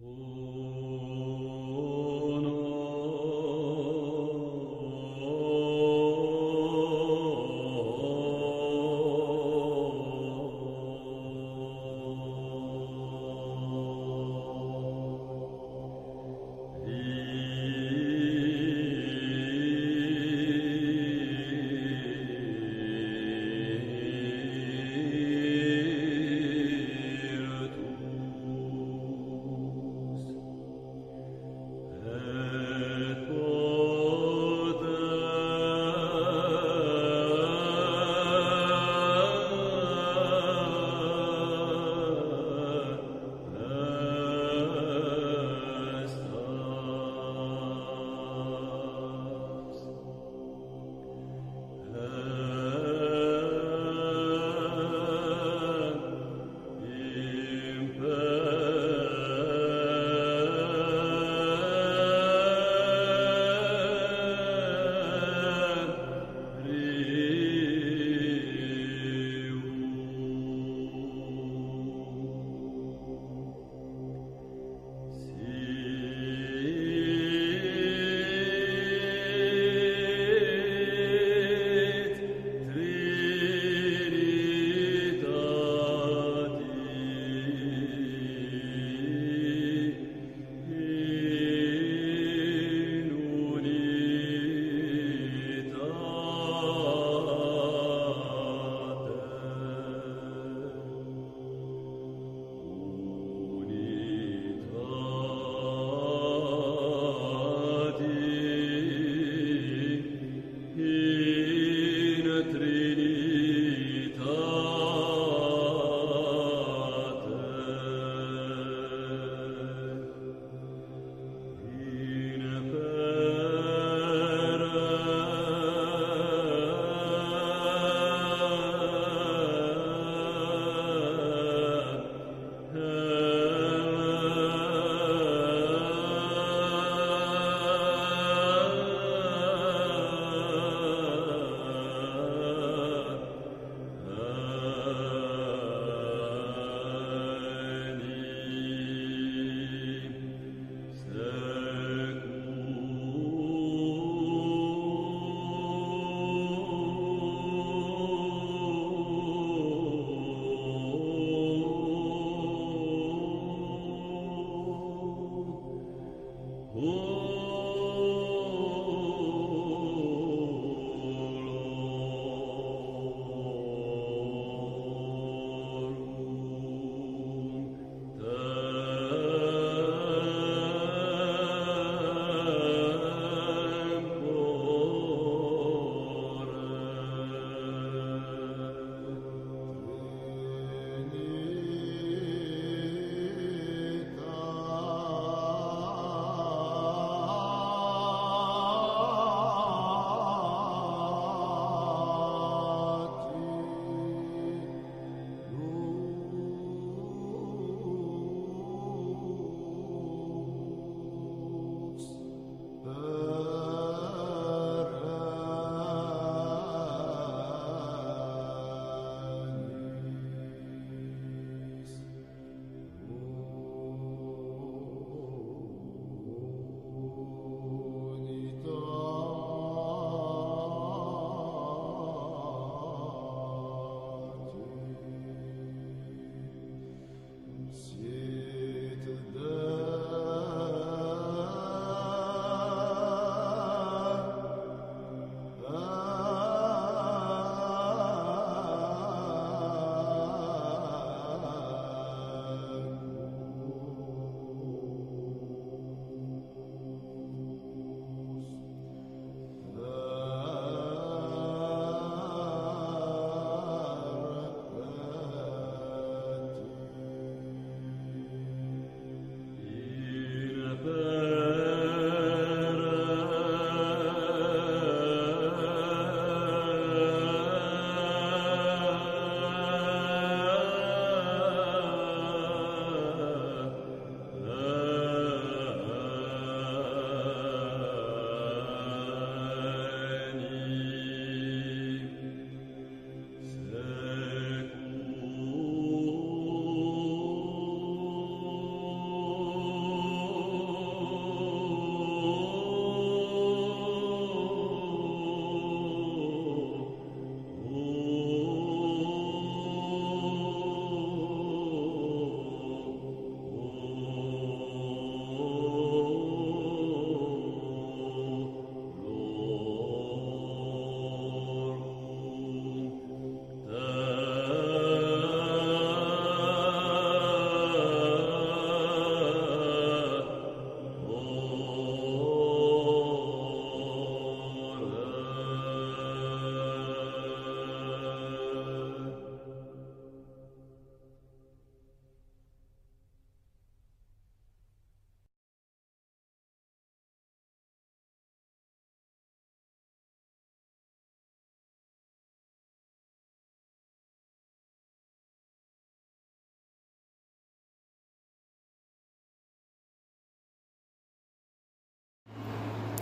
Virtus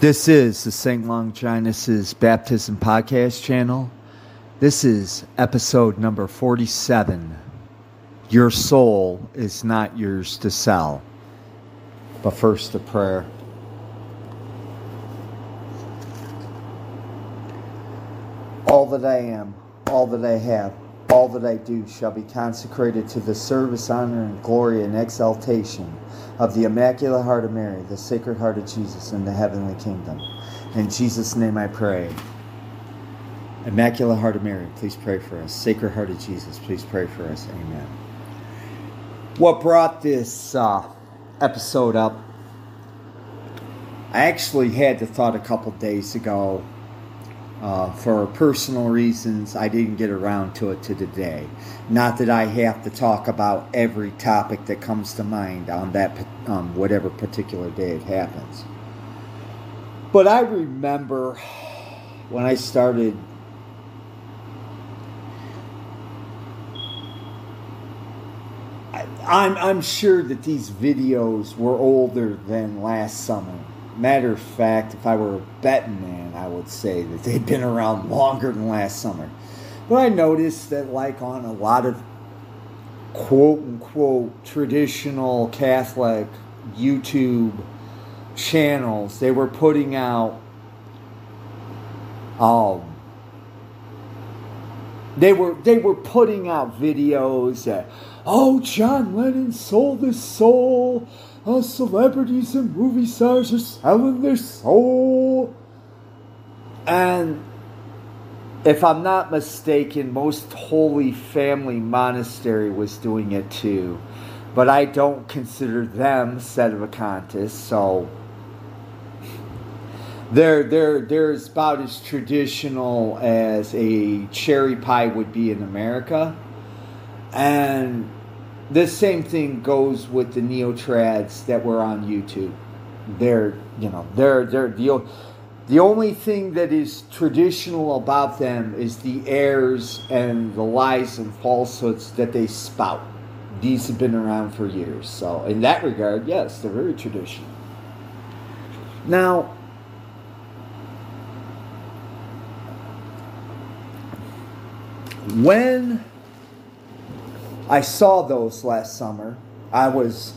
This is the St. Longinus' Baptism Podcast channel. This is episode number 47. Your soul is not yours to sell. But first, a prayer. All that I am, all that I have, all that I do shall be consecrated to the service, honor, and glory and exaltation of the Immaculate Heart of Mary, the Sacred Heart of Jesus, and the heavenly kingdom. In Jesus' name I pray. Immaculate Heart of Mary, please pray for us. Sacred Heart of Jesus, please pray for us. Amen. What brought this uh, episode up? I actually had the thought a couple days ago uh, for personal reasons, I didn't get around to it to today. Not that I have to talk about every topic that comes to mind on that um, whatever particular day it happens. But I remember when I started. I'm, I'm sure that these videos were older than last summer Matter of fact, if I were a betting man, I would say that they've been around longer than last summer. But I noticed that, like on a lot of quote unquote traditional Catholic YouTube channels, they were putting out um they were they were putting out videos that oh John Lennon sold his soul uh, celebrities and movie stars are selling their soul. And if I'm not mistaken, Most Holy Family Monastery was doing it too. But I don't consider them sedevacantists, so they're they're they're about as traditional as a cherry pie would be in America. And the same thing goes with the neotrads that were on YouTube. They're, you know, they're they're the the only thing that is traditional about them is the errors and the lies and falsehoods that they spout. These have been around for years. So, in that regard, yes, they're very traditional. Now, when I saw those last summer. I was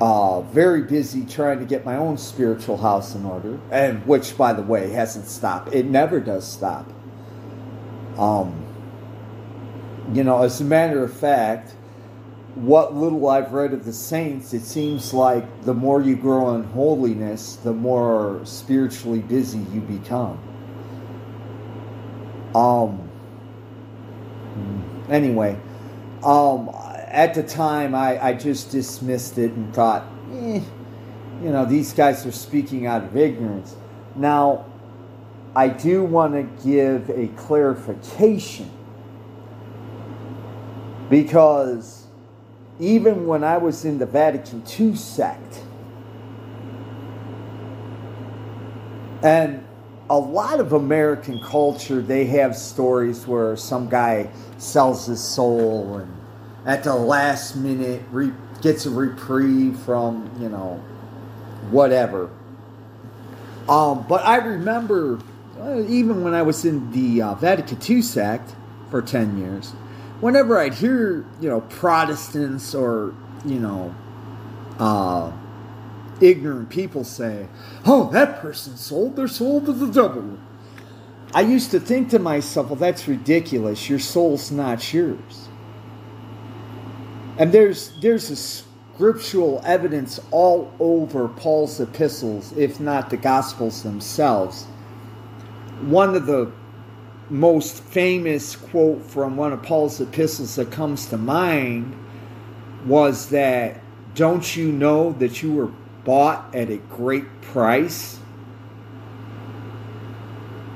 uh, very busy trying to get my own spiritual house in order, and which, by the way, hasn't stopped. It never does stop. Um, you know, as a matter of fact, what little I've read of the saints, it seems like the more you grow in holiness, the more spiritually busy you become. Um. Anyway um, at the time, I, I just dismissed it and thought, eh, you know, these guys are speaking out of ignorance. Now, I do want to give a clarification because even when I was in the Vatican II sect, and a lot of American culture, they have stories where some guy sells his soul and at the last minute re- gets a reprieve from, you know, whatever. Um, but I remember, uh, even when I was in the uh, Vatican II sect for 10 years, whenever I'd hear, you know, Protestants or, you know, uh, ignorant people say, oh, that person sold their soul to the devil. I used to think to myself, well, that's ridiculous. Your soul's not yours. And there's there's a scriptural evidence all over Paul's epistles, if not the gospels themselves. One of the most famous quote from one of Paul's epistles that comes to mind was that don't you know that you were bought at a great price.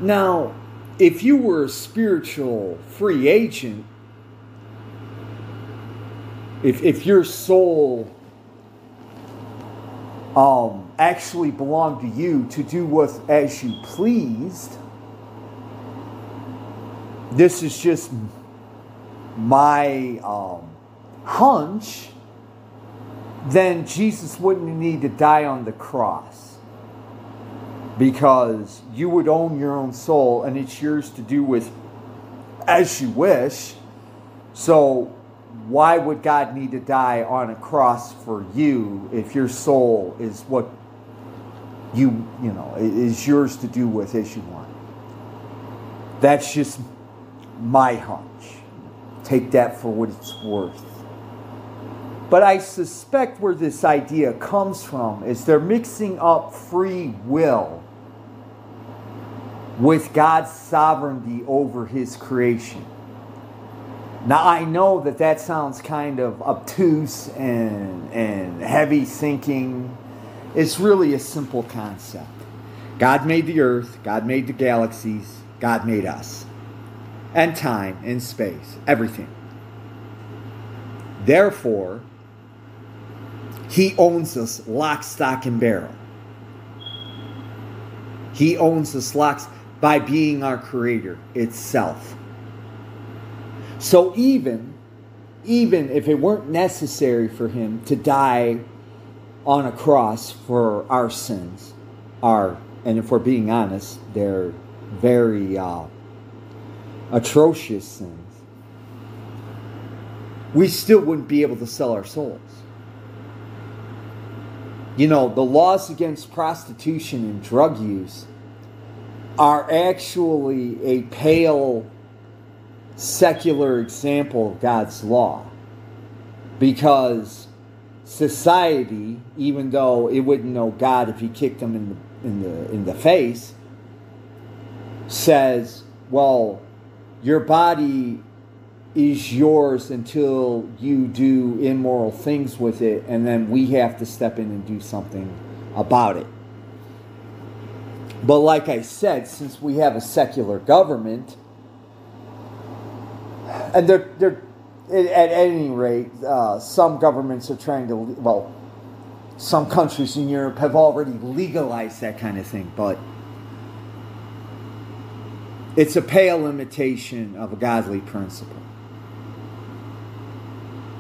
Now, if you were a spiritual free agent, if, if your soul um, actually belonged to you to do with as you pleased, this is just my um, hunch then Jesus wouldn't need to die on the cross. because you would own your own soul and it's yours to do with as you wish. So, why would God need to die on a cross for you if your soul is what you, you know, is yours to do with as you want? That's just my hunch. Take that for what it's worth. But I suspect where this idea comes from is they're mixing up free will with God's sovereignty over his creation. Now, I know that that sounds kind of obtuse and, and heavy thinking. It's really a simple concept. God made the earth, God made the galaxies, God made us, and time and space, everything. Therefore, He owns us lock, stock, and barrel. He owns us lock by being our creator itself. So even even if it weren't necessary for him to die on a cross for our sins, our and if we're being honest, they're very uh, atrocious sins. We still wouldn't be able to sell our souls. You know, the laws against prostitution and drug use are actually a pale secular example of God's law. Because society, even though it wouldn't know God if he kicked them in the in the in the face, says, well, your body is yours until you do immoral things with it, and then we have to step in and do something about it. But like I said, since we have a secular government, and they're, they're at any rate, uh, some governments are trying to, well, some countries in Europe have already legalized that kind of thing, but it's a pale imitation of a godly principle.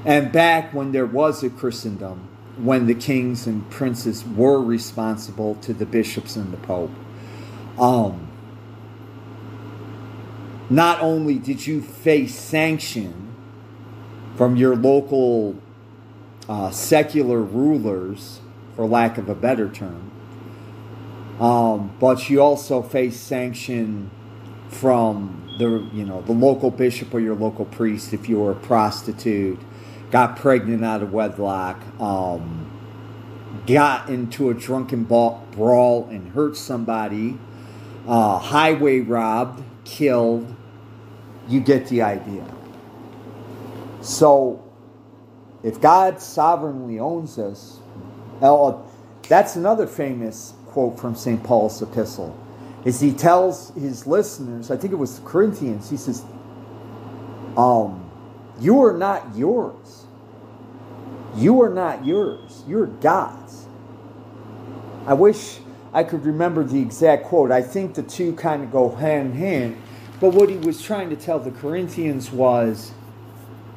And back when there was a Christendom, when the kings and princes were responsible to the bishops and the pope, um, not only did you face sanction from your local uh, secular rulers, for lack of a better term, um, but you also face sanction from the you know the local bishop or your local priest if you were a prostitute, got pregnant out of wedlock, um, got into a drunken brawl and hurt somebody uh, highway robbed, killed. You get the idea. So, if God sovereignly owns us, uh, that's another famous quote from St. Paul's epistle. Is he tells his listeners, I think it was the Corinthians, he says, um, You are not yours. You are not yours. You're God's. I wish I could remember the exact quote. I think the two kind of go hand in hand. But what he was trying to tell the Corinthians was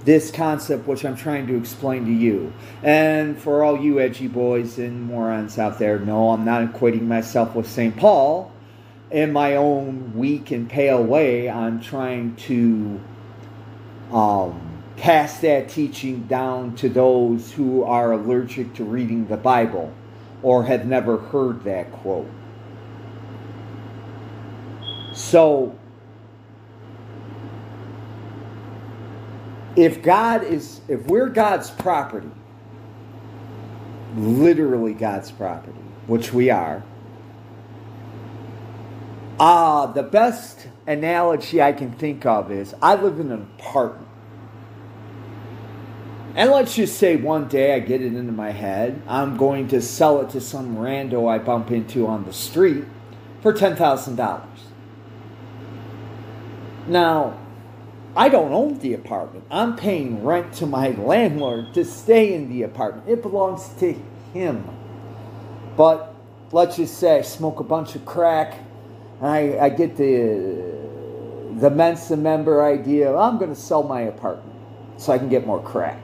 this concept, which I'm trying to explain to you. And for all you edgy boys and morons out there, no, I'm not equating myself with St. Paul. In my own weak and pale way, I'm trying to um, pass that teaching down to those who are allergic to reading the Bible or have never heard that quote. So, if God is, if we're God's property, literally God's property, which we are, ah, uh, the best analogy I can think of is I live in an apartment. And let's just say one day I get it into my head, I'm going to sell it to some rando I bump into on the street for $10,000. Now, I don't own the apartment. I'm paying rent to my landlord to stay in the apartment. It belongs to him. But let's just say I smoke a bunch of crack and I, I get the the Mensa member idea. I'm going to sell my apartment so I can get more crack.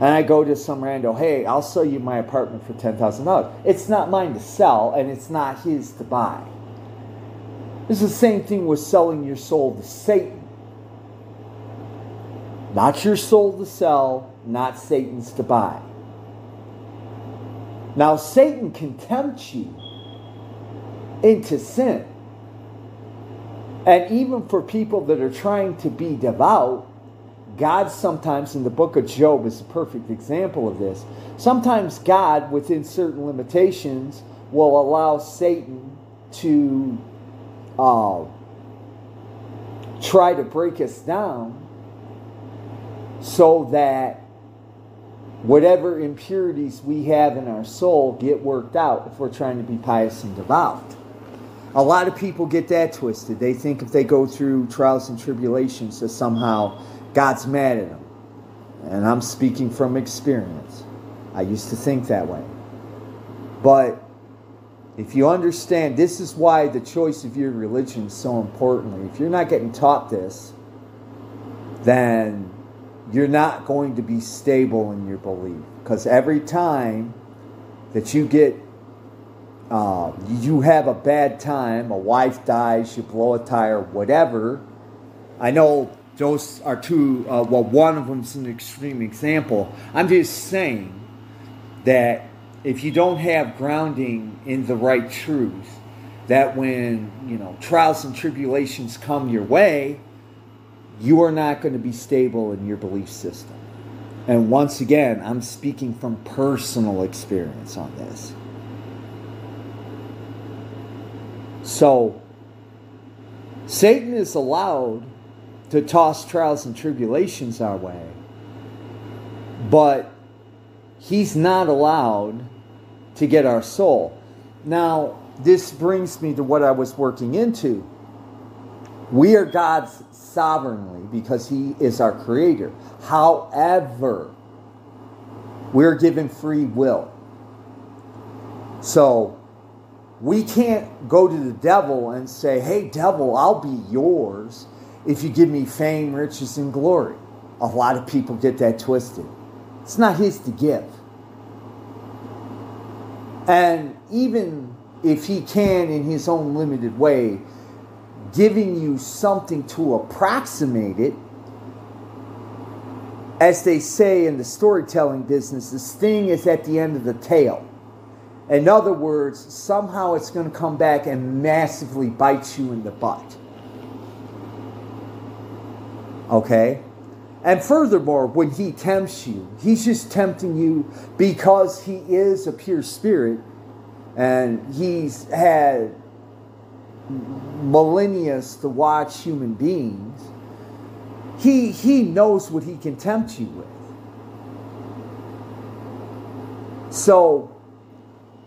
And I go to some rando, hey, I'll sell you my apartment for $10,000. It's not mine to sell, and it's not his to buy. It's the same thing with selling your soul to Satan. Not your soul to sell, not Satan's to buy. Now, Satan can tempt you into sin. And even for people that are trying to be devout, God sometimes, in the book of Job, is a perfect example of this. Sometimes God, within certain limitations, will allow Satan to uh, try to break us down so that whatever impurities we have in our soul get worked out if we're trying to be pious and devout. A lot of people get that twisted. They think if they go through trials and tribulations that somehow God's mad at them. And I'm speaking from experience. I used to think that way. But if you understand, this is why the choice of your religion is so important. If you're not getting taught this, then you're not going to be stable in your belief. Because every time that you get, uh, you have a bad time, a wife dies, you blow a tire, whatever. I know those are two, uh, well, one of them is an extreme example. I'm just saying that if you don't have grounding in the right truth, that when, you know, trials and tribulations come your way, you are not going to be stable in your belief system. And once again, I'm speaking from personal experience on this. So, Satan is allowed to toss trials and tribulations our way, but he's not allowed to get our soul. Now, this brings me to what I was working into. We are God's sovereignly because He is our creator. However, we're given free will. So we can't go to the devil and say, hey, devil, I'll be yours if you give me fame, riches, and glory. A lot of people get that twisted. It's not his to give. And even if he can, in his own limited way, giving you something to approximate it, as they say in the storytelling business, the sting is at the end of the tail. In other words, somehow it's going to come back and massively bite you in the butt. Okay? And furthermore, when he tempts you, he's just tempting you because he is a pure spirit and he's had millennia to watch human beings. He, he knows what he can tempt you with. So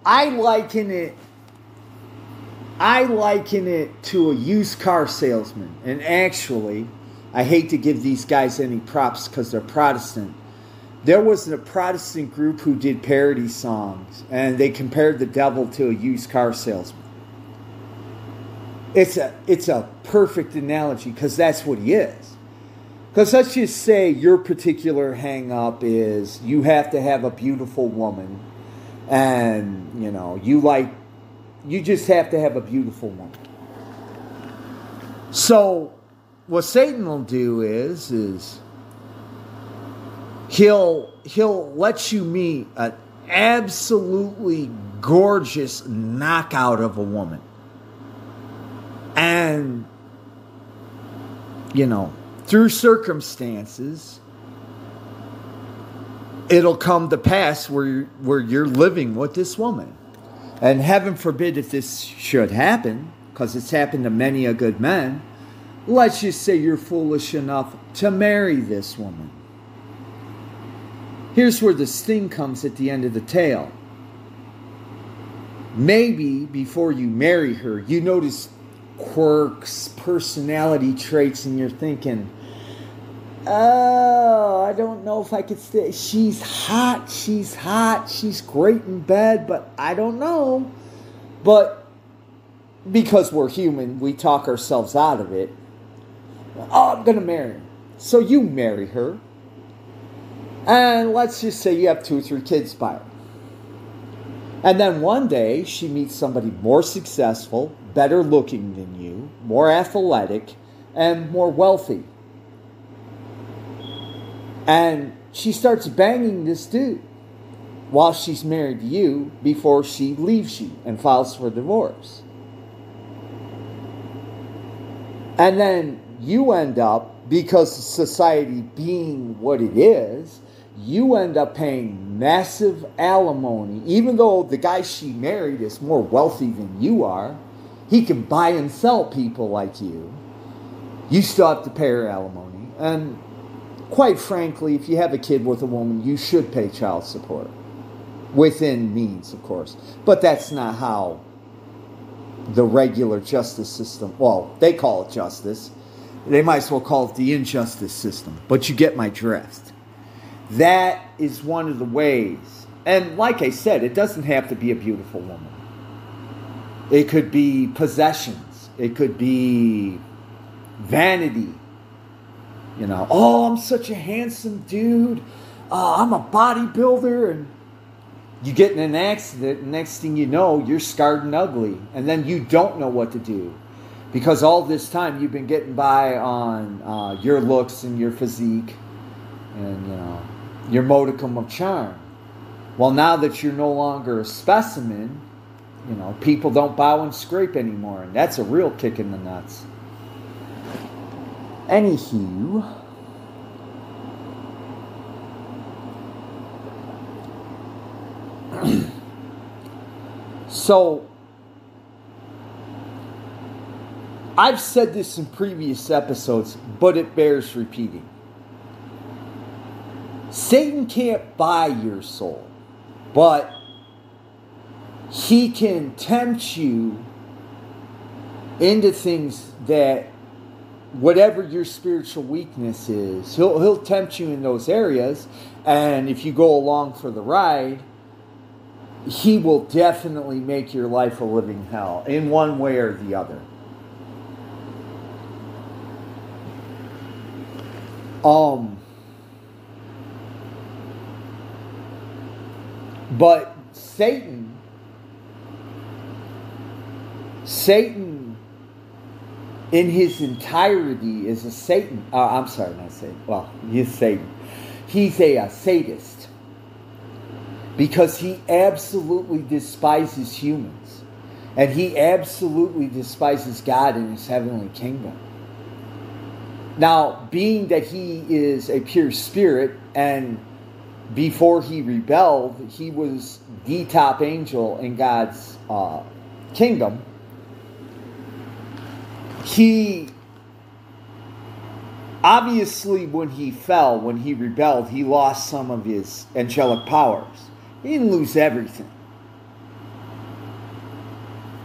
I liken it I liken it to a used car salesman. And actually, I hate to give these guys any props because they're Protestant. There was a Protestant group who did parody songs, and they compared the devil to a used car salesman. It's a it's a perfect analogy because that's what he is. Because let's just say your particular hang up is you have to have a beautiful woman, and you know you like you just have to have a beautiful woman. So what Satan will do is is he'll he'll let you meet an absolutely gorgeous knockout of a woman. And you know, through circumstances it'll come to pass where where you're living with this woman. And heaven forbid if this should happen, because it's happened to many a good man Let's just say you're foolish enough to marry this woman. Here's where the sting comes at the end of the tale. Maybe before you marry her, you notice quirks, personality traits, and you're thinking, oh, I don't know if I could stay. She's hot, she's hot, she's great in bed, but I don't know. But because we're human, we talk ourselves out of it. Oh, I'm going to marry her. So you marry her. And let's just say you have two or three kids by her. And then one day she meets somebody more successful, better looking than you, more athletic, and more wealthy. And she starts banging this dude while she's married to you before she leaves you and files for divorce. And then you end up, because society being what it is, you end up paying massive alimony, even though the guy she married is more wealthy than you are. He can buy and sell people like you. You still have to pay her alimony. And quite frankly, if you have a kid with a woman, you should pay child support. Within means, of course. But that's not how the regular justice system, well, they call it justice. They might as well call it the injustice system. But you get my drift. That is one of the ways. And like I said, it doesn't have to be a beautiful woman. It could be possessions. It could be vanity. You know, oh, I'm such a handsome dude. Uh, I'm a bodybuilder. And you get in an accident, next thing you know, you're scarred and ugly. And then you don't know what to do. Because all this time you've been getting by on uh, your looks and your physique. And, you know, your modicum of charm. Well, now that you're no longer a specimen, you know, people don't bow and scrape anymore, and that's a real kick in the nuts. Anywho, so I've said this in previous episodes, but it bears repeating. Satan can't buy your soul, but he can tempt you into things that whatever your spiritual weakness is, he'll he'll tempt you in those areas and if you go along for the ride, he will definitely make your life a living hell in one way or the other. Um But Satan, Satan in his entirety is a Satan. Uh, I'm sorry, not Satan. Well, he's Satan. He's a, a sadist because he absolutely despises humans and he absolutely despises God in his heavenly kingdom. Now, being that he is a pure spirit and before he rebelled, he was the top angel in God's uh, kingdom. He obviously, when he fell, when he rebelled, he lost some of his angelic powers. He didn't lose everything.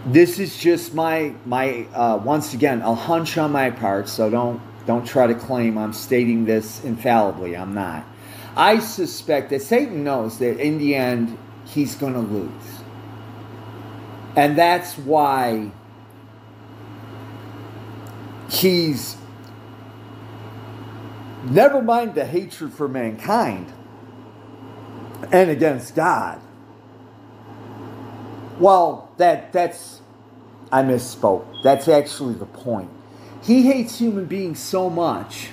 This is just my my uh, once again a hunch on my part. So don't don't try to claim I'm stating this infallibly. I'm not. I suspect that Satan knows that in the end he's going to lose. And that's why he's never mind the hatred for mankind and against God. Well, that that's I misspoke. That's actually the point. He hates human beings so much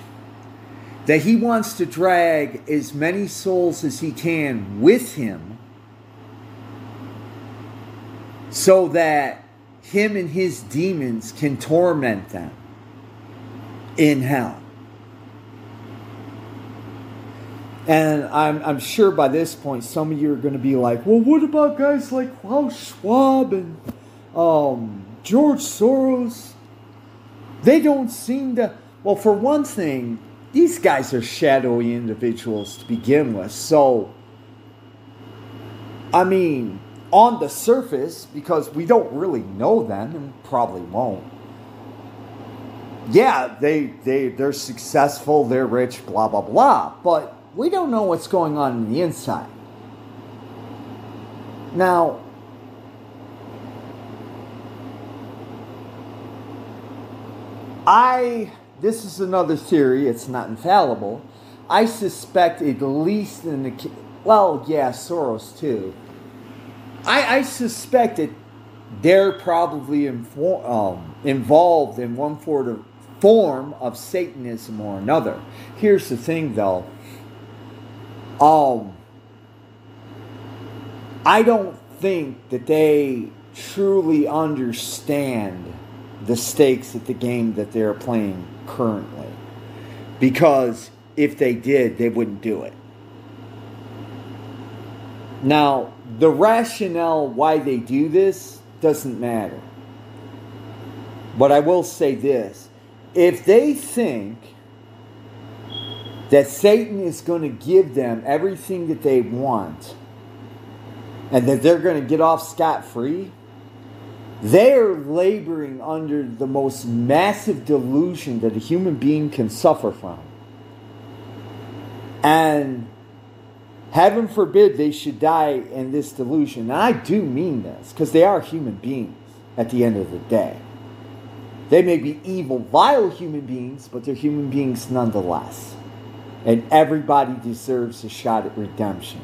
that he wants to drag as many souls as he can with him so that him and his demons can torment them in hell. And I'm, I'm sure by this point, some of you are going to be like, well, what about guys like Klaus Schwab and um, George Soros? They don't seem to. Well, for one thing, these guys are shadowy individuals to begin with. So, I mean, on the surface, because we don't really know them and probably won't. Yeah, they they they're successful, they're rich, blah blah blah, but we don't know what's going on in the inside. Now, I this is another theory, it's not infallible. I suspect at least in the well, yeah, Soros too. I, I suspect that they're probably um, involved in one form of Satanism or another. Here's the thing, though. Um, I don't think that they truly understand the stakes at the game that they're playing currently. Because if they did, they wouldn't do it. Now, the rationale why they do this doesn't matter. But I will say this if they think that Satan is going to give them everything that they want and that they're going to get off scot free, they are laboring under the most massive delusion that a human being can suffer from. And heaven forbid they should die in this delusion. And I do mean this because they are human beings at the end of the day. They may be evil, vile human beings, but they're human beings nonetheless. And everybody deserves a shot at redemption.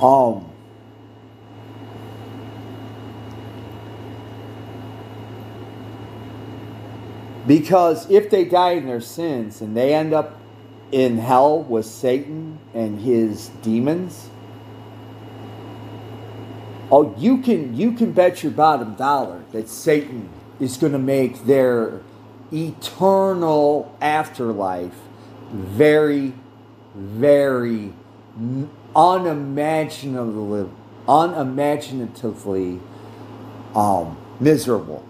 Um, because if they die in their sins and they end up in hell with Satan and his demons, oh, you can you can bet your bottom dollar that Satan is going to make their eternal afterlife very, very unimaginably, unimaginatively um, miserable.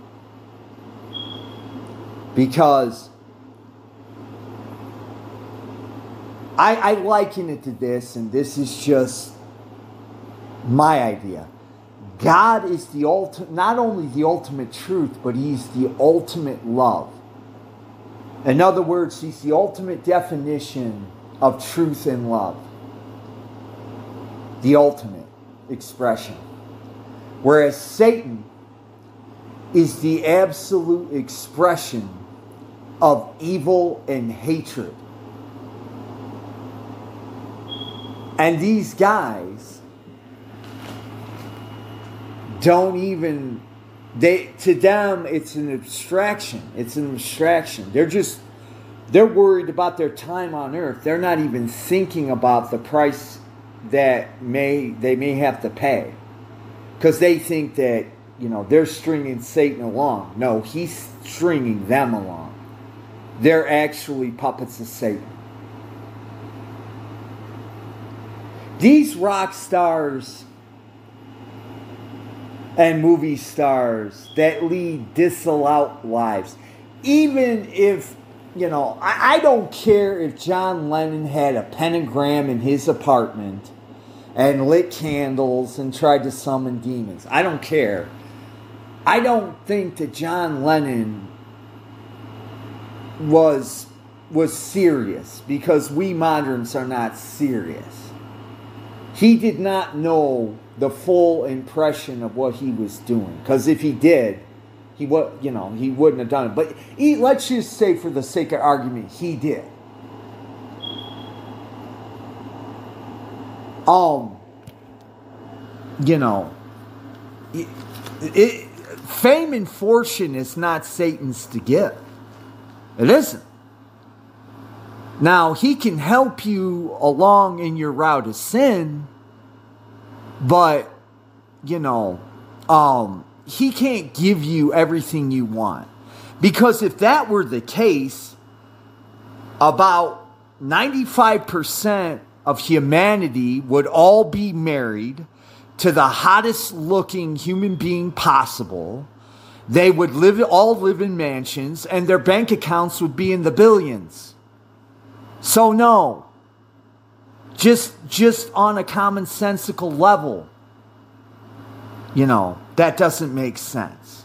Because I, I liken it to this, and this is just my idea. God is the ultimate, not only the ultimate truth, but He's the ultimate love. In other words, He's the ultimate definition of truth and love the ultimate expression. Whereas Satan is the absolute expression of evil and hatred. And these guys don't even they to them it's an abstraction. It's an abstraction. They're just they're worried about their time on earth. They're not even thinking about the price that may they may have to pay because they think that you know they're stringing Satan along. No, he's stringing them along. They're actually puppets of Satan. These rock stars and movie stars that lead dissolute lives, even if you know, I, I, don't care if John Lennon had a pentagram in his apartment and lit candles and tried to summon demons. I don't care. I don't think that John Lennon was was serious because we moderns are not serious. He did not know the full impression of what he was doing because if he did, he would you know he wouldn't have done it. But he, let's just say for the sake of argument, he did. um, you know, it, it, fame and fortune is not Satan's to give. It isn't. Now, he can help you along in your route of sin, but, you know, um, he can't give you everything you want. Because if that were the case, about 95% of humanity would all be married to the hottest looking human being possible. They would live all live in mansions and their bank accounts would be in the billions. So no. Just just on a commonsensical level. You know, that doesn't make sense.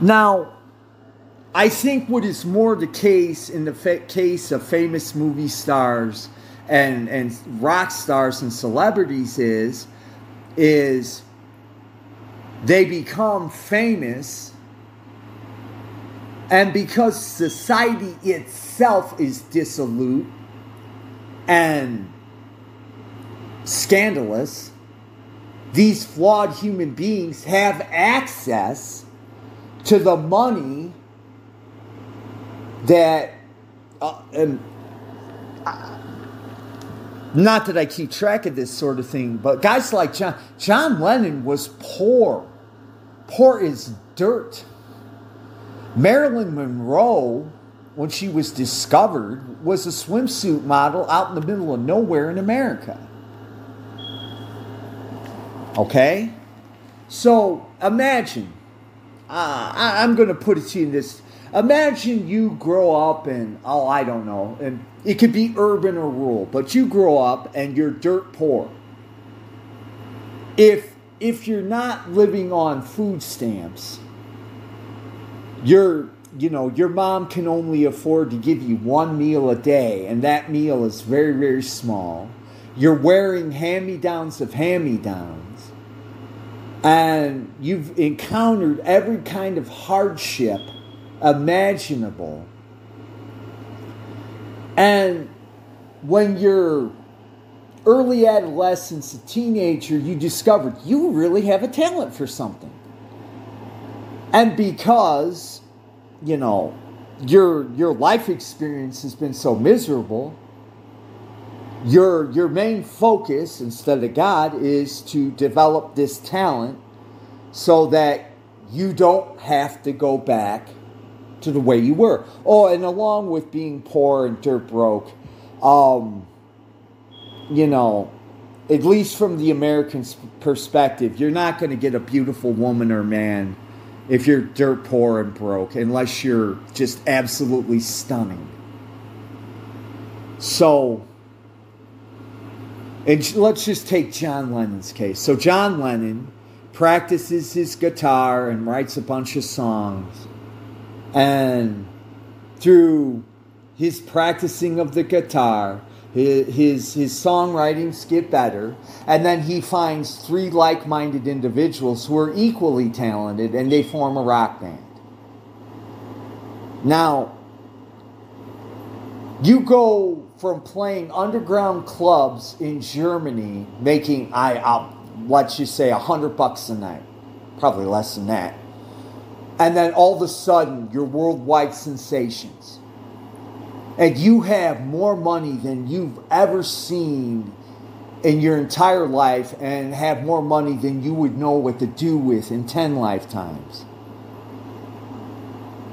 Now, I think what is more the case in the case of famous movie stars and and rock stars and celebrities is is they become famous And because society itself is dissolute and scandalous, these flawed human beings have access to the money that, uh, and uh, not that I keep track of this sort of thing, but guys like John, John Lennon was poor. Poor as dirt. Marilyn Monroe, when she was discovered, was a swimsuit model out in the middle of nowhere in America. Okay? So imagine, uh, I, I'm going to put it to you in this. Imagine you grow up in, oh, I don't know, and it could be urban or rural, but you grow up and you're dirt poor. If if you're not living on food stamps, you're you know your mom can only afford to give you one meal a day and that meal is very very small. You're wearing hand-me-downs of hand-me-downs. And you've encountered every kind of hardship imaginable. And when you're early adolescence a teenager you discovered you really have a talent for something. And because you know your your life experience has been so miserable your your main focus instead of god is to develop this talent so that you don't have to go back to the way you were. Oh and along with being poor and dirt broke um you know at least from the american perspective you're not going to get a beautiful woman or man if you're dirt poor and broke, unless you're just absolutely stunning. So, and let's just take John Lennon's case. So, John Lennon practices his guitar and writes a bunch of songs. And through his practicing of the guitar, his, his, songwritings get better, and then he finds three like minded individuals who are equally talented, and they form a rock band. Now, you go from playing underground clubs in Germany, making I I'll, let's just say a hundred bucks a night, probably less than that, and then all of a sudden you're worldwide sensations and you have more money than you've ever seen in your entire life and have more money than you would know what to do with in 10 lifetimes.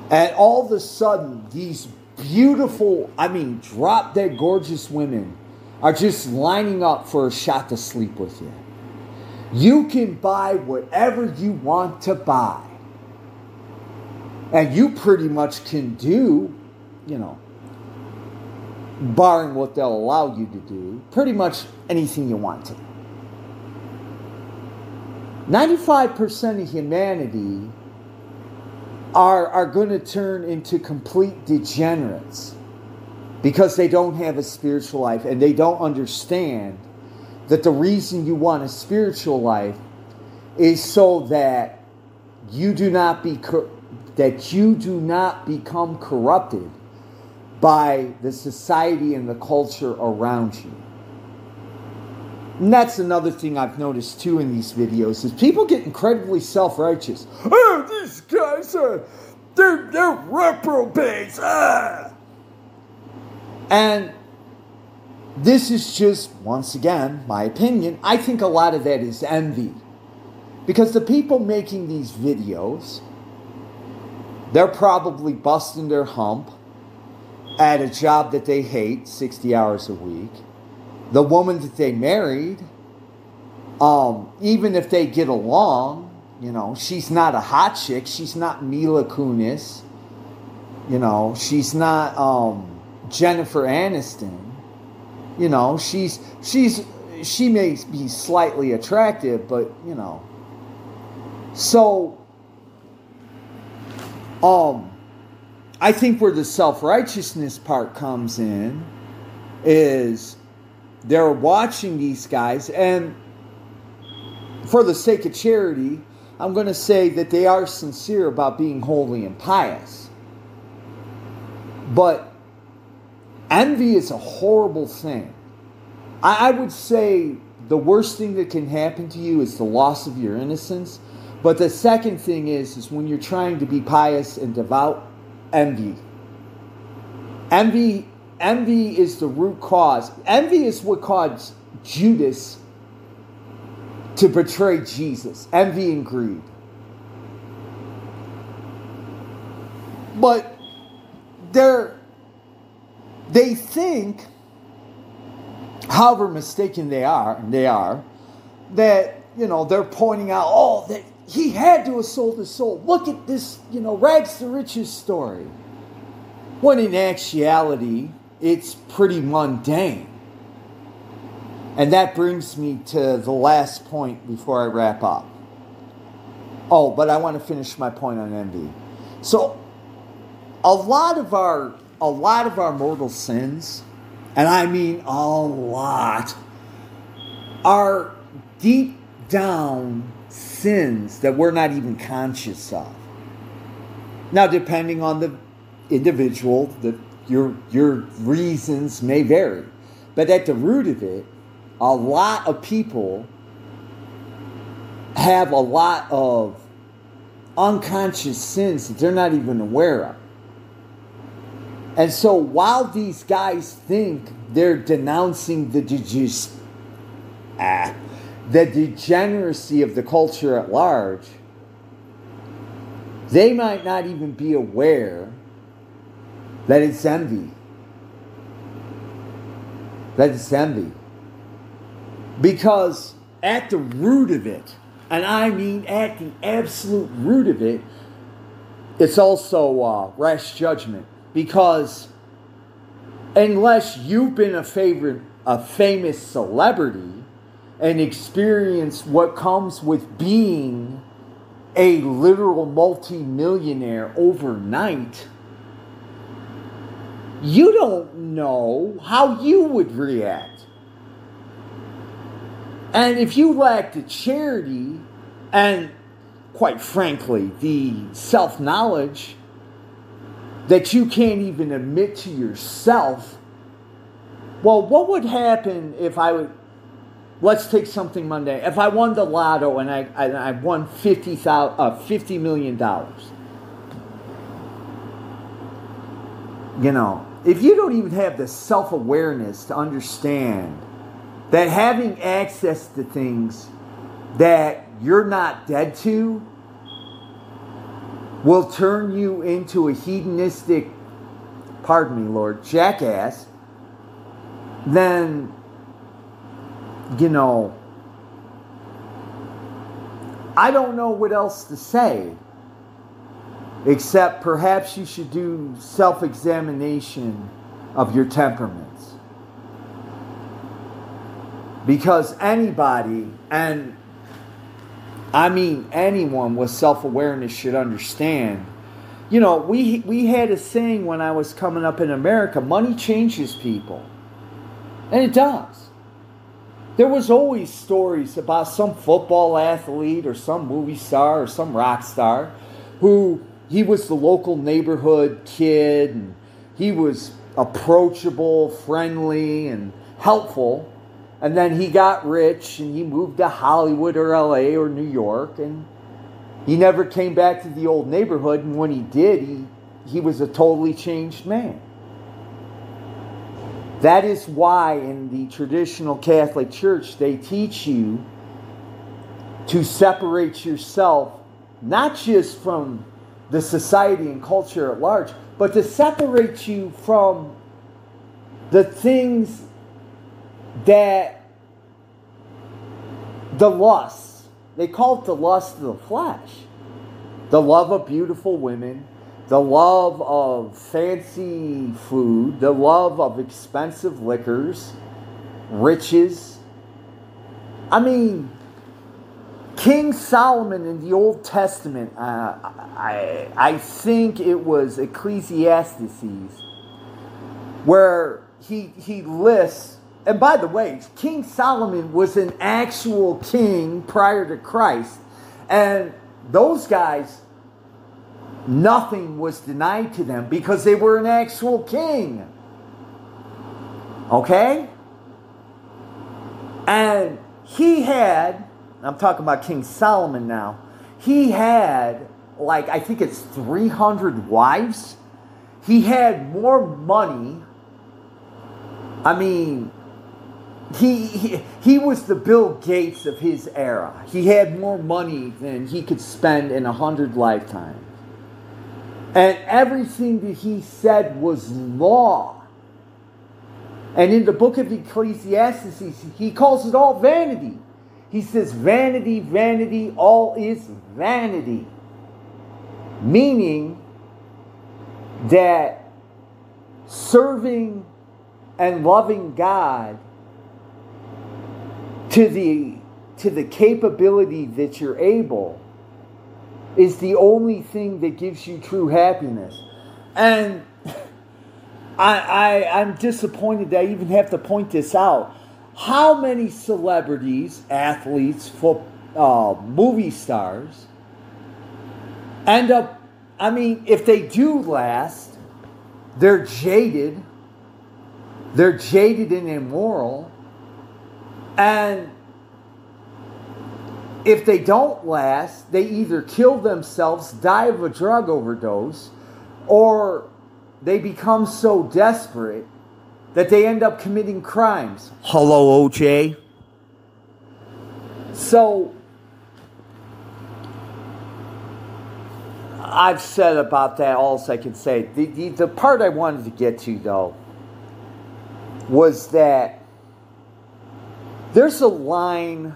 And all of a sudden, these beautiful, I mean, drop dead gorgeous women are just lining up for a shot to sleep with you. You can buy whatever you want to buy. And you pretty much can do, you know, barring what they'll allow you to do, pretty much anything you want to. 95% of humanity are, are going to turn into complete degenerates because they don't have a spiritual life and they don't understand that the reason you want a spiritual life is so that you do not be that you do not become corrupted by the society and the culture around you. And that's another thing I've noticed too in these videos is people get incredibly self-righteous. Oh, these guys are they're they're reprobates. Ah. And this is just once again my opinion. I think a lot of that is envy. Because the people making these videos, they're probably busting their hump at a job that they hate 60 hours a week. The woman that they married, um, even if they get along, you know, she's not a hot chick. She's not Mila Kunis. You know, she's not um, Jennifer Aniston. You know, she's she's she may be slightly attractive, but you know. So, um, I think where the self righteousness part comes in is they're watching these guys, and for the sake of charity, I'm going to say that they are sincere about being holy and pious. But envy is a horrible thing. I, I would say the worst thing that can happen to you is the loss of your innocence. But the second thing is, is when you're trying to be pious and devout, envy. Envy, envy is the root cause. Envy is what caused Judas to betray Jesus. Envy and greed. But they're they think, however mistaken they are, and they are, that you know they're pointing out, oh, that he had to have sold his soul. Look at this, you know, rags to riches story. When in actuality, it's pretty mundane. And that brings me to the last point before I wrap up. Oh, but I want to finish my point on envy. So, a lot of our a lot of our mortal sins, and I mean a lot, are deep down sins that we're not even conscious of. Now, depending on the individual, the, your, your reasons may vary. But at the root of it, a lot of people have a lot of unconscious sins that they're not even aware of. And so while these guys think they're denouncing the, de- ah, the degeneracy of the culture at large, they might not even be aware that it's envy. That it's envy. Because at the root of it, and I mean at the absolute root of it, it's also uh, rash judgment because unless you've been a favorite, a famous celebrity and experience what comes with being a literal multimillionaire overnight, you don't know how you would react. And if you lack the charity and, quite frankly, the self knowledge that you can't even admit to yourself. Well, what would happen if I would, let's take something mundane. If I won the lotto and I, I, I won 50, uh, $50 million, you know, if you don't even have the self awareness to understand that having access to things that you're not dead to will turn you into a hedonistic, pardon me, Lord, jackass, then, you know, I don't know what else to say. Except perhaps you should do self examination of your temperaments. Because anybody, and I mean, anyone with self awareness should understand. You know, we, we had a saying when I was coming up in America money changes people. And it does. There was always stories about some football athlete or some movie star or some rock star who he was the local neighborhood kid and he was approachable, friendly, and helpful. And then he got rich and he moved to Hollywood or LA or New York and he never came back to the old neighborhood and when he did he he was a totally changed man. That is why in the traditional Catholic Church they teach you to separate yourself not just from the society and culture at large, but to separate you from the things that the lust, they call it the lust of the flesh, the love of beautiful women, the love of fancy food, the love of expensive liquors, riches. I mean, King Solomon in the Old Testament, uh, I, I think it was Ecclesiastes, where he, he lists and by the way, King Solomon was an actual king prior to Christ. And those guys, nothing was denied to them because they were an actual king. Okay? And he had, I'm talking about King Solomon now, he had, like, I think it's 300 wives. He had more money. I mean, he, he, he was the Bill Gates of his era. He had more money than he could spend in a hundred lifetimes. And everything that he said was law. And in the book of Ecclesiastes, he calls it all vanity. He says, Vanity, vanity, all is vanity. Meaning that serving and loving God to the to the capability that you're able is the only thing that gives you true happiness. And I, I I'm disappointed that I even have to point this out. How many celebrities, athletes, foot, uh, movie stars end up? I mean, if they do last, they're jaded. They're jaded and immoral and if they don't last, they either kill themselves, die of a drug overdose, or they become so desperate that they end up committing crimes. Hello, OJ. So, I've said about that all I can say. The, the, the part I wanted to get to, though, was that there's a line.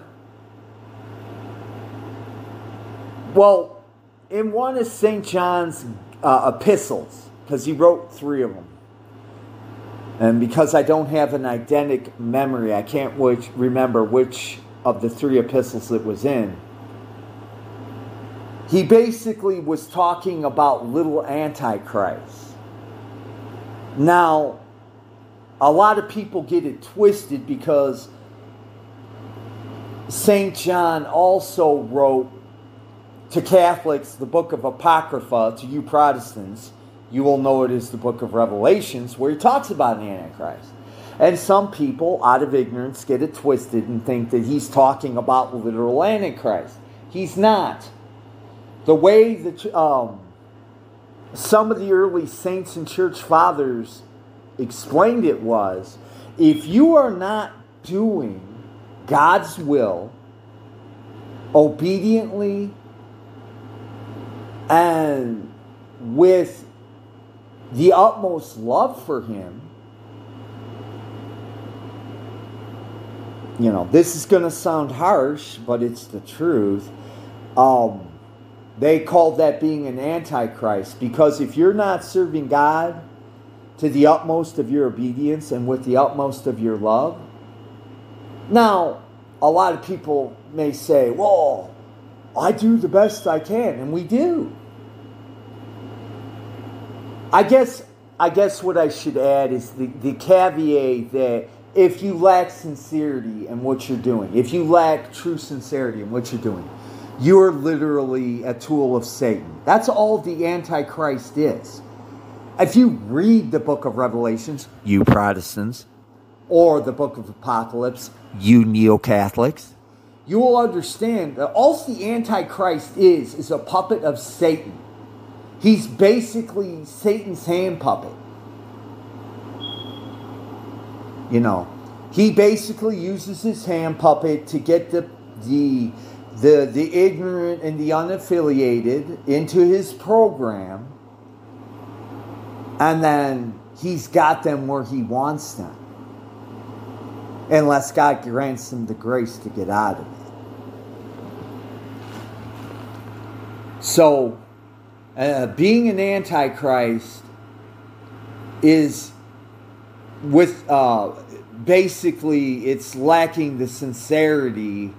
Well, in one of St. John's uh, epistles, because he wrote three of them. And because I don't have an eidetic memory, I can't which, remember which of the three epistles it was in. He basically was talking about little Antichrist. Now, a lot of people get it twisted because St. John also wrote to Catholics the book of Apocrypha, to you Protestants, you will know it is the book of Revelations, where he talks about an Antichrist. And some people, out of ignorance, get it twisted and think that he's talking about literal Antichrist. He's not. The way that um, some of the early saints and church fathers explained it was if you are not doing God's will obediently and with the utmost love for Him. You know, this is going to sound harsh, but it's the truth. Um, they called that being an antichrist because if you're not serving God to the utmost of your obedience and with the utmost of your love, now, a lot of people may say, well, I do the best I can, and we do. I guess I guess what I should add is the, the caveat that if you lack sincerity in what you're doing, if you lack true sincerity in what you're doing, you are literally a tool of Satan. That's all the Antichrist is. If you read the book of Revelations, you Protestants, or the book of Apocalypse, you neo Catholics, you will understand that all the Antichrist is is a puppet of Satan. He's basically Satan's hand puppet. You know, he basically uses his hand puppet to get the the the the ignorant and the unaffiliated into his program, and then he's got them where he wants them unless God grants them the grace to get out of it. So, uh, being an antichrist is with uh, basically it's lacking the sincerity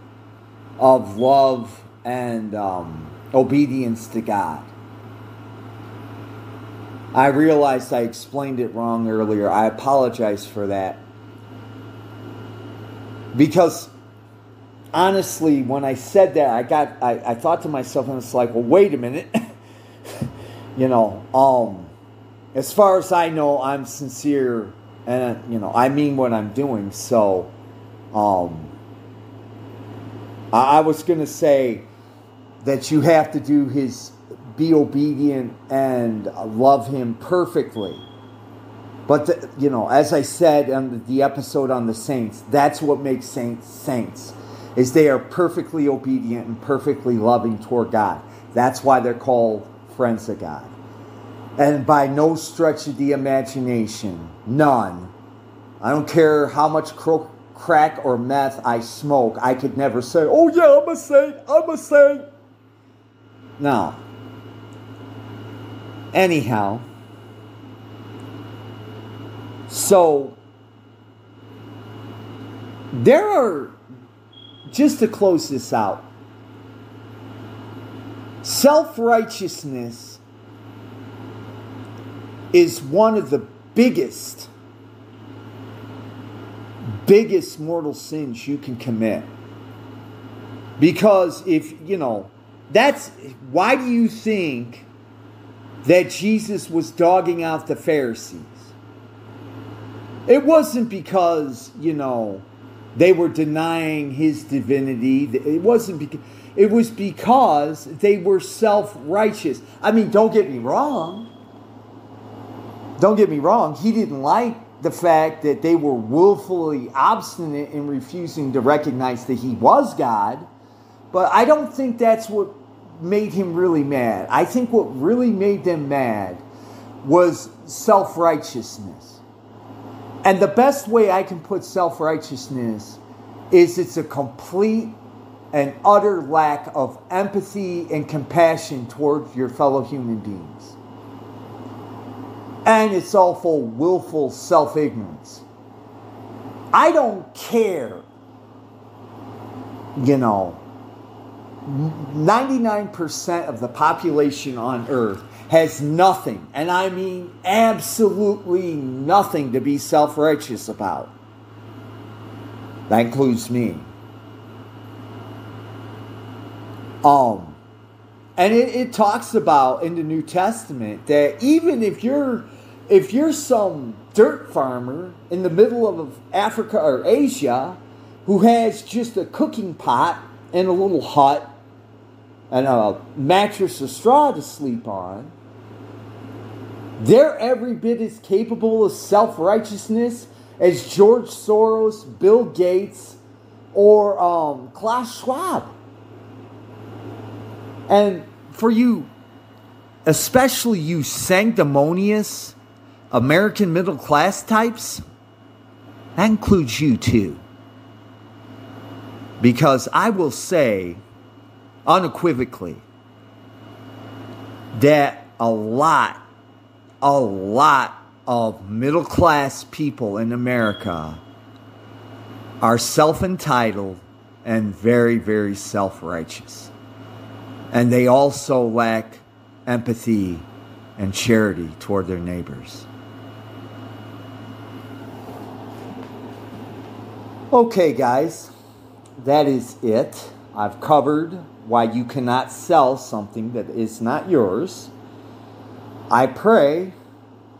of love and um, obedience to God. I realized I explained it wrong earlier. I apologize for that. Because honestly, when I said that, I got I, I thought to myself, and it's like, well, wait a minute. you know, um, as far as I know, I'm sincere and, you know, I mean what I'm doing. So, um, I, I was to say that you have to do his, be obedient and love him perfectly. But, the, you know, as I said on the episode on the saints, that's what makes saints saints, is they are perfectly obedient and perfectly loving toward God. That's why they're called friends of God. And by no stretch of the imagination, none, I don't care how much cro- crack or meth I smoke, I could never say, oh yeah, I'm a saint, I'm a saint. No. Anyhow, so there are, just to close this out, self righteousness is one of the biggest, biggest mortal sins you can commit. Because if, you know, that's why do you think that Jesus was dogging out the Pharisees? It wasn't because, you know, they were denying his divinity. It wasn't because it was because they were self-righteous. I mean, don't get me wrong. Don't get me wrong. He didn't like the fact that they were willfully obstinate in refusing to recognize that he was God. But I don't think that's what made him really mad. I think what really made them mad was self righteousness. And the best way I can put self righteousness is it's a complete and utter lack of empathy and compassion towards your fellow human beings. And it's awful, willful self ignorance. I don't care, you know, 99% of the population on earth has nothing, and I mean absolutely nothing to be self righteous about. That includes me. Um, and it, it talks about in the New Testament that even if you're if you're some dirt farmer in the middle of Africa or Asia who has just a cooking pot and a little hut and a mattress of straw to sleep on, they're every bit as capable of self righteousness as George Soros, Bill Gates, or um, Klaus Schwab. And for you, especially you sanctimonious American middle class types, that includes you too. Because I will say unequivocally that a lot, a lot of middle class people in America are self entitled and very, very self righteous. And they also lack empathy and charity toward their neighbors. Okay, guys, that is it. I've covered why you cannot sell something that is not yours. I pray,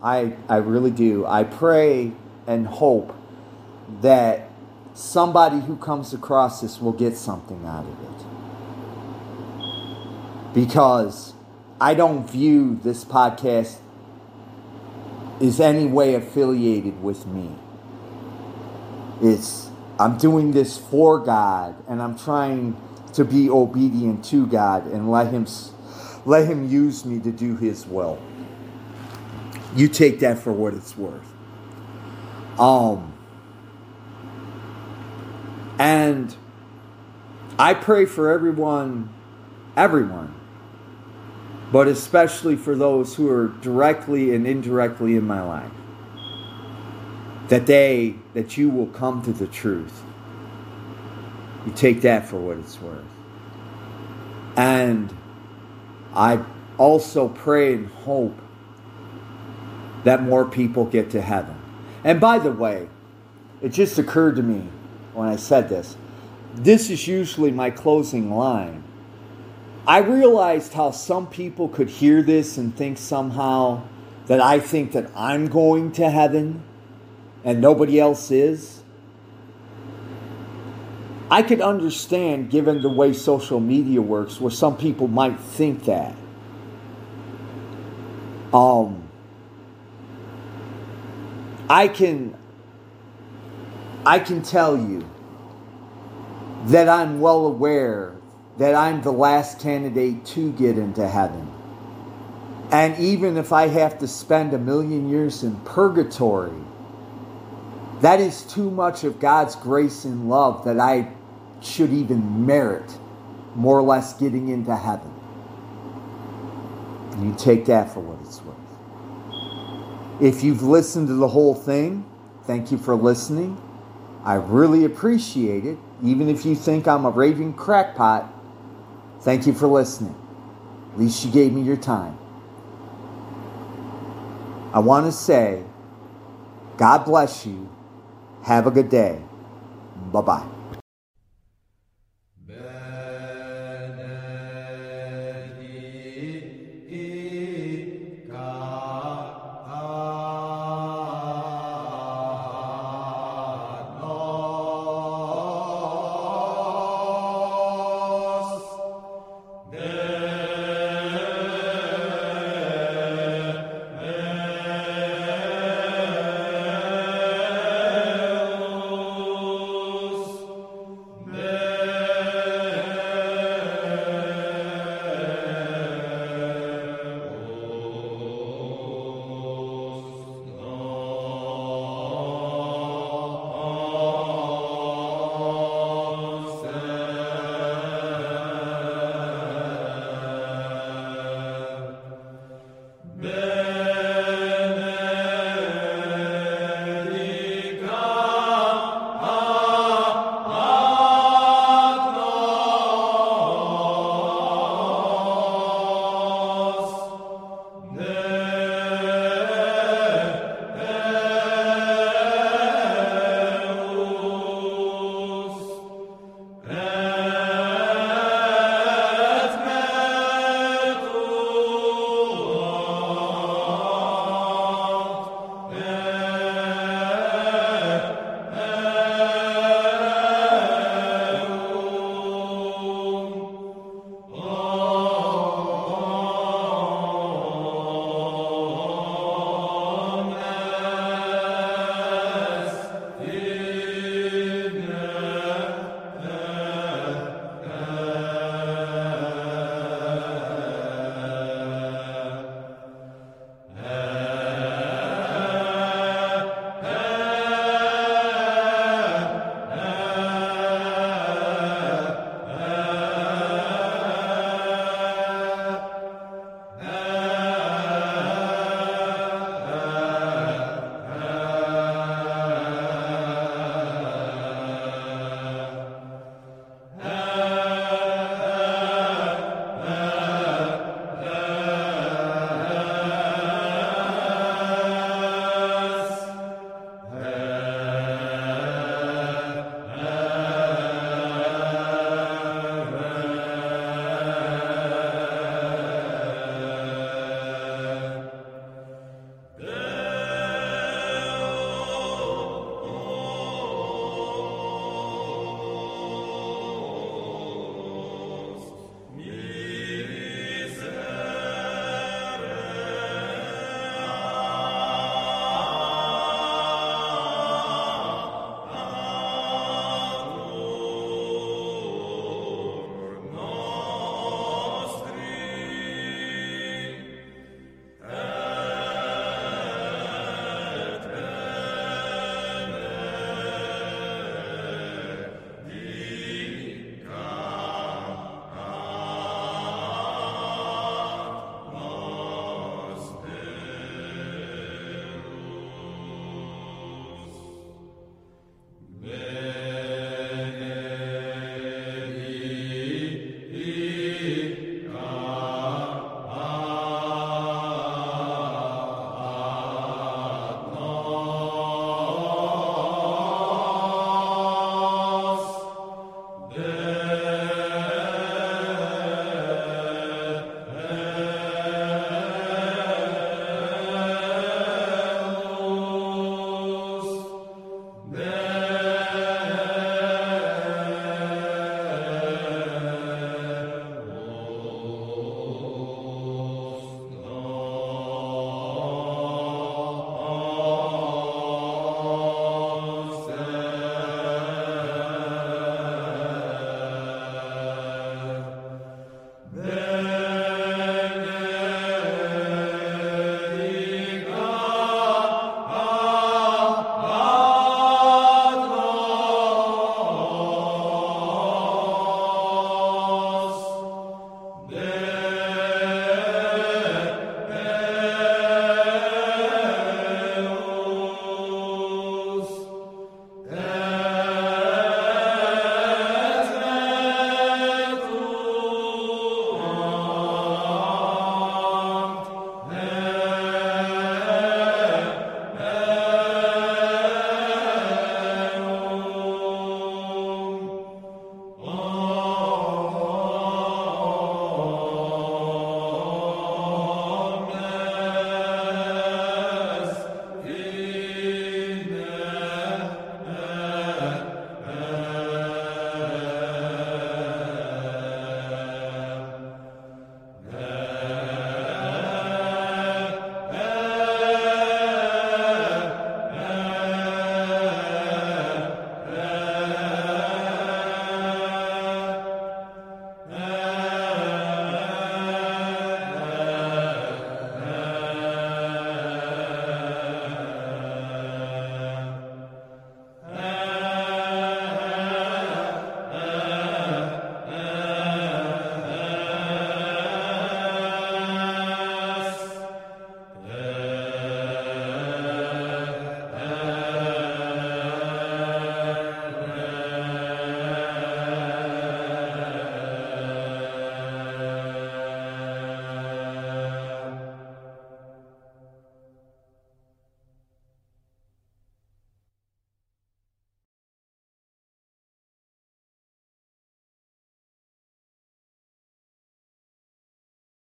I, I really do, I pray and hope that somebody who comes across this will get something out of it because I don't view this podcast is any way affiliated with me. It's I'm doing this for God and I'm trying to be obedient to God and let him let him use me to do his will. You take that for what it's worth. Um and I pray for everyone everyone but especially for those who are directly and indirectly in my life. That they, that you will come to the truth. You take that for what it's worth. And I also pray and hope that more people get to heaven. And by the way, it just occurred to me when I said this. This is usually my closing line I realized how some people could hear this and think somehow that I think that I'm going to heaven and nobody else is. I could understand, given the way social media works, where some people might think that. Um, I can, I can tell you that I'm well aware that I'm the last candidate to get into heaven. And even if I have to spend a million years in purgatory, that is too much of God's grace and love that I should even merit more or less getting into heaven. And you take that for what it's worth. If you've listened to the whole thing, thank you for listening. I really appreciate it. Even if you think I'm a raving crackpot, thank you for listening. At least you gave me your time. I want to say, God bless you. Have a good day. Bye bye. There